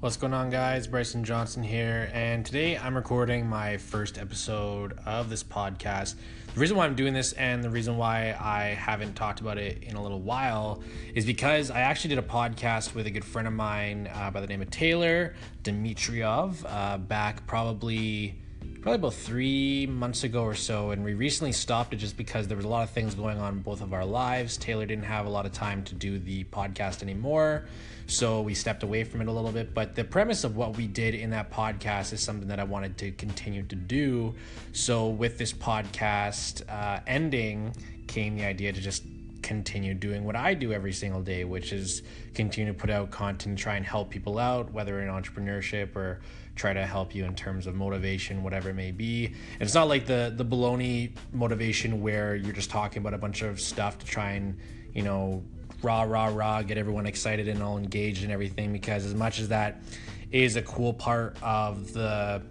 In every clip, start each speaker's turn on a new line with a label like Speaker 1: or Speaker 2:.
Speaker 1: What's going on, guys? Bryson Johnson here, and today I'm recording my first episode of this podcast. The reason why I'm doing this and the reason why I haven't talked about it in a little while is because I actually did a podcast with a good friend of mine uh, by the name of Taylor Dmitriev uh, back probably probably about three months ago or so, and we recently stopped it just because there was a lot of things going on in both of our lives. Taylor didn't have a lot of time to do the podcast anymore, so we stepped away from it a little bit. But the premise of what we did in that podcast is something that I wanted to continue to do. So with this podcast uh, ending, came the idea to just continue doing what I do every single day, which is continue to put out content, try and help people out, whether in entrepreneurship or try to help you in terms of motivation, whatever it may be. And it's not like the the baloney motivation where you're just talking about a bunch of stuff to try and, you know, rah rah rah, get everyone excited and all engaged and everything. Because as much as that is a cool part of the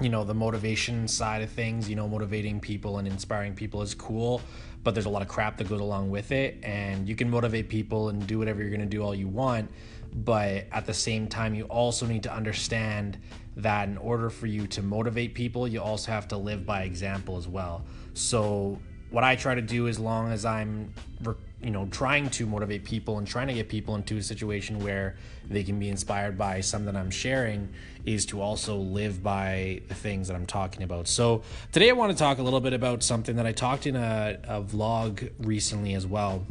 Speaker 1: you know the motivation side of things you know motivating people and inspiring people is cool but there's a lot of crap that goes along with it and you can motivate people and do whatever you're going to do all you want but at the same time you also need to understand that in order for you to motivate people you also have to live by example as well. So what i try to do as long as i'm you know trying to motivate people and trying to get people into a situation where they can be inspired by something i'm sharing is to also live by the things that i'm talking about so today i want to talk a little bit about something that i talked in a, a vlog recently as well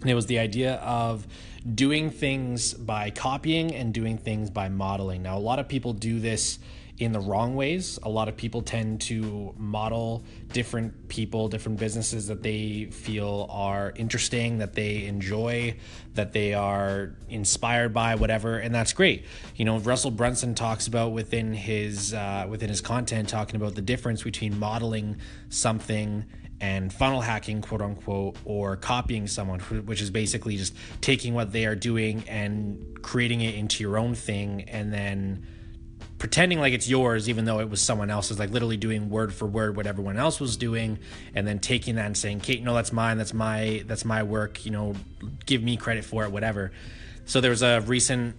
Speaker 1: and it was the idea of doing things by copying and doing things by modeling. Now, a lot of people do this in the wrong ways. A lot of people tend to model different people, different businesses that they feel are interesting, that they enjoy, that they are inspired by, whatever, and that's great. You know, Russell Brunson talks about within his uh, within his content, talking about the difference between modeling something and funnel hacking, quote unquote, or copying someone, which is basically just taking what they are doing and creating it into your own thing and then pretending like it's yours even though it was someone else's like literally doing word for word what everyone else was doing and then taking that and saying kate no that's mine that's my that's my work you know give me credit for it whatever. So there was a recent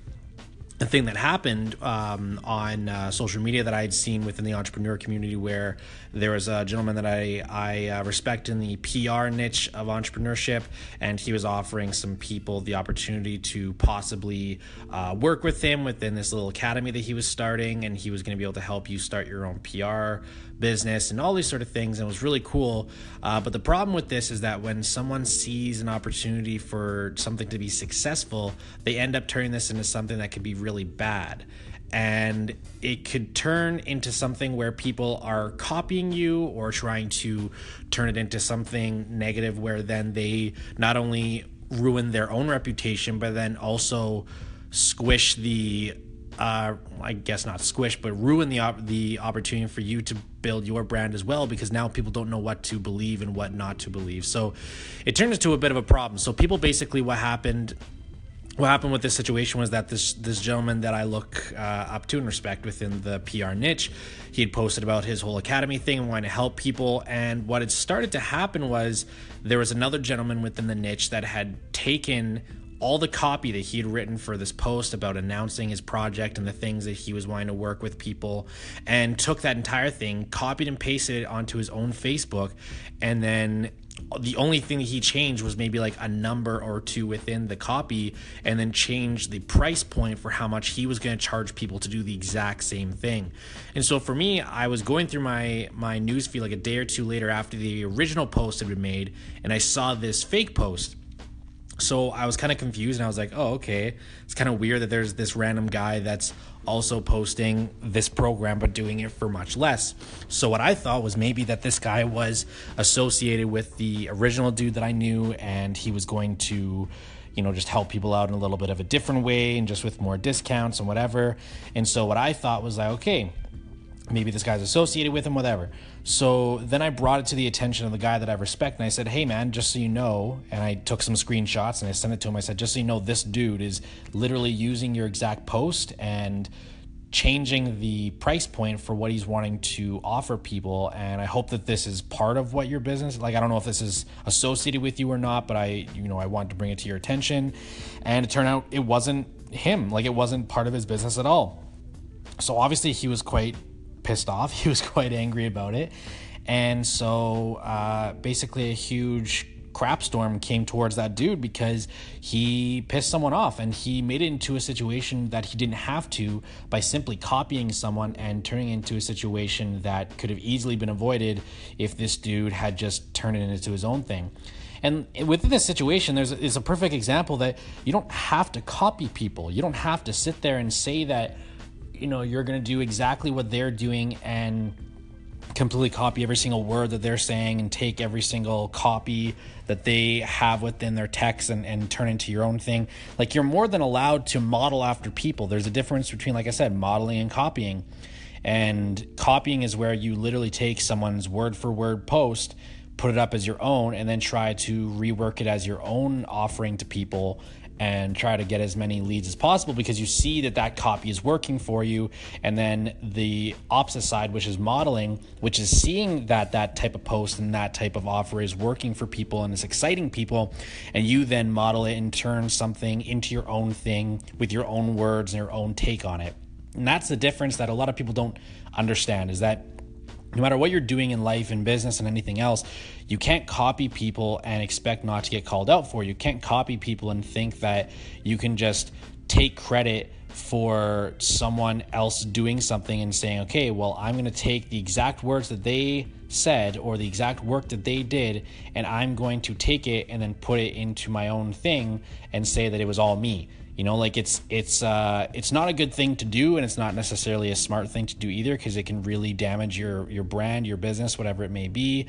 Speaker 1: the thing that happened um, on uh, social media that I had seen within the entrepreneur community, where there was a gentleman that I I uh, respect in the PR niche of entrepreneurship, and he was offering some people the opportunity to possibly uh, work with him within this little academy that he was starting, and he was going to be able to help you start your own PR business and all these sort of things. And it was really cool. Uh, but the problem with this is that when someone sees an opportunity for something to be successful, they end up turning this into something that could be really bad. And it could turn into something where people are copying you or trying to turn it into something negative where then they not only ruin their own reputation, but then also squish the uh, I guess not squish, but ruin the op- the opportunity for you to build your brand as well because now people don't know what to believe and what not to believe. So it turned into a bit of a problem. So people basically what happened what happened with this situation was that this this gentleman that I look uh, up to and respect within the PR niche, he had posted about his whole academy thing and wanting to help people. And what had started to happen was there was another gentleman within the niche that had taken all the copy that he had written for this post about announcing his project and the things that he was wanting to work with people and took that entire thing copied and pasted it onto his own facebook and then the only thing he changed was maybe like a number or two within the copy and then changed the price point for how much he was going to charge people to do the exact same thing. And so for me i was going through my my news feed like a day or two later after the original post had been made and i saw this fake post so I was kind of confused and I was like, oh, okay. It's kind of weird that there's this random guy that's also posting this program but doing it for much less. So what I thought was maybe that this guy was associated with the original dude that I knew and he was going to you know just help people out in a little bit of a different way and just with more discounts and whatever. And so what I thought was like, okay, maybe this guy's associated with him, whatever. So then I brought it to the attention of the guy that I respect, and I said, "Hey, man, just so you know," and I took some screenshots and I sent it to him. I said, "Just so you know, this dude is literally using your exact post and." changing the price point for what he's wanting to offer people and i hope that this is part of what your business like i don't know if this is associated with you or not but i you know i want to bring it to your attention and it turned out it wasn't him. Like it wasn't part of his business at all. So obviously he was quite pissed off. He was quite angry about it. And so uh, basically a huge crap storm came towards that dude because he pissed someone off and he made it into a situation that he didn't have to by simply copying someone and turning into a situation that could have easily been avoided if this dude had just turned it into his own thing. And within this situation, there's is a perfect example that you don't have to copy people. You don't have to sit there and say that you know you're going to do exactly what they're doing and completely copy every single word that they're saying and take every single copy that they have within their text and, and turn into your own thing. Like you're more than allowed to model after people. There's a difference between, like I said, modeling and copying. And copying is where you literally take someone's word for word post, put it up as your own, and then try to rework it as your own offering to people and try to get as many leads as possible because you see that that copy is working for you. And then the opposite side which is modeling which is seeing that that type of post and that type of offer is working for people and is exciting people. And you then model it and turn something into your own thing with your own words and your own take on it. And that's the difference that a lot of people don't understand is that no matter what you're doing in life and business and anything else, you can't copy people and expect not to get called out for. You can't copy people and think that you can just take credit for someone else doing something and saying, okay, well, I'm going to take the exact words that they said or the exact work that they did, and I'm going to take it and then put it into my own thing and say that it was all me. You know, like it's it's uh, it's not a good thing to do, and it's not necessarily a smart thing to do either, because it can really damage your your brand, your business, whatever it may be.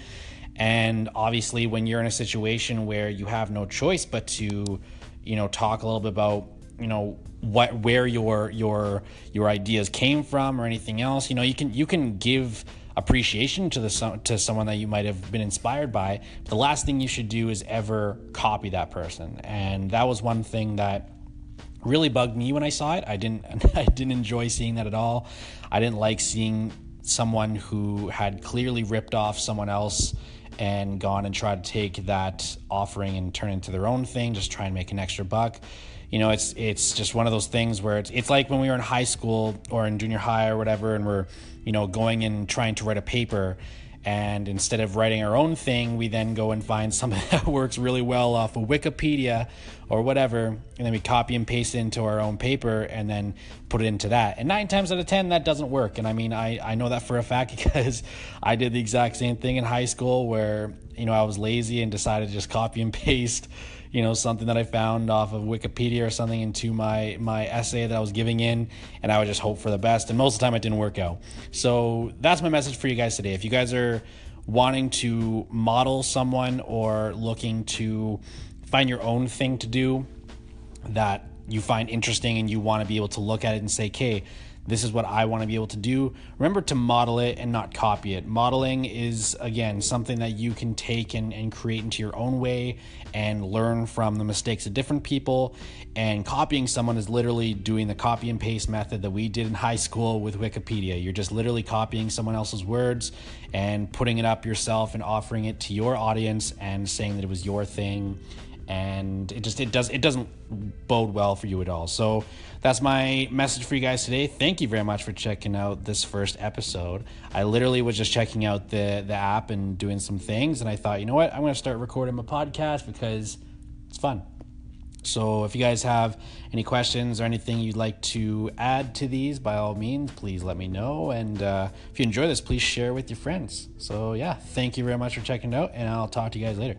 Speaker 1: And obviously, when you're in a situation where you have no choice but to, you know, talk a little bit about, you know, what where your your your ideas came from or anything else, you know, you can you can give appreciation to the to someone that you might have been inspired by. The last thing you should do is ever copy that person. And that was one thing that really bugged me when I saw it. I didn't I didn't enjoy seeing that at all. I didn't like seeing someone who had clearly ripped off someone else and gone and tried to take that offering and turn it into their own thing, just try and make an extra buck. You know, it's it's just one of those things where it's it's like when we were in high school or in junior high or whatever, and we're you know going and trying to write a paper and instead of writing our own thing, we then go and find something that works really well off of Wikipedia or whatever, and then we copy and paste it into our own paper and then put it into that. And nine times out of ten, that doesn't work. And I mean, I, I know that for a fact because I did the exact same thing in high school where, you know, I was lazy and decided to just copy and paste you know something that I found off of Wikipedia or something into my my essay that I was giving in, and I would just hope for the best. And most of the time, it didn't work out. So that's my message for you guys today. If you guys are wanting to model someone or looking to find your own thing to do that you find interesting and you want to be able to look at it and say, okay, this is what I want to be able to do. Remember to model it and not copy it. Modeling is, again, something that you can take and, and create into your own way and learn from the mistakes of different people. And copying someone is literally doing the copy and paste method that we did in high school with Wikipedia. You're just literally copying someone else's words and putting it up yourself and offering it to your audience and saying that it was your thing and it just it does it doesn't bode well for you at all. So that's my message for you guys today. Thank you very much for checking out this first episode. I literally was just checking out the the app and doing some things, and I thought, you know what, I'm going to start recording my podcast because it's fun. So if you guys have any questions or anything you'd like to add to these, by all means, please let me know. And uh, if you enjoy this, please share with your friends. So yeah, thank you very much for checking it out, and I'll talk to you guys later.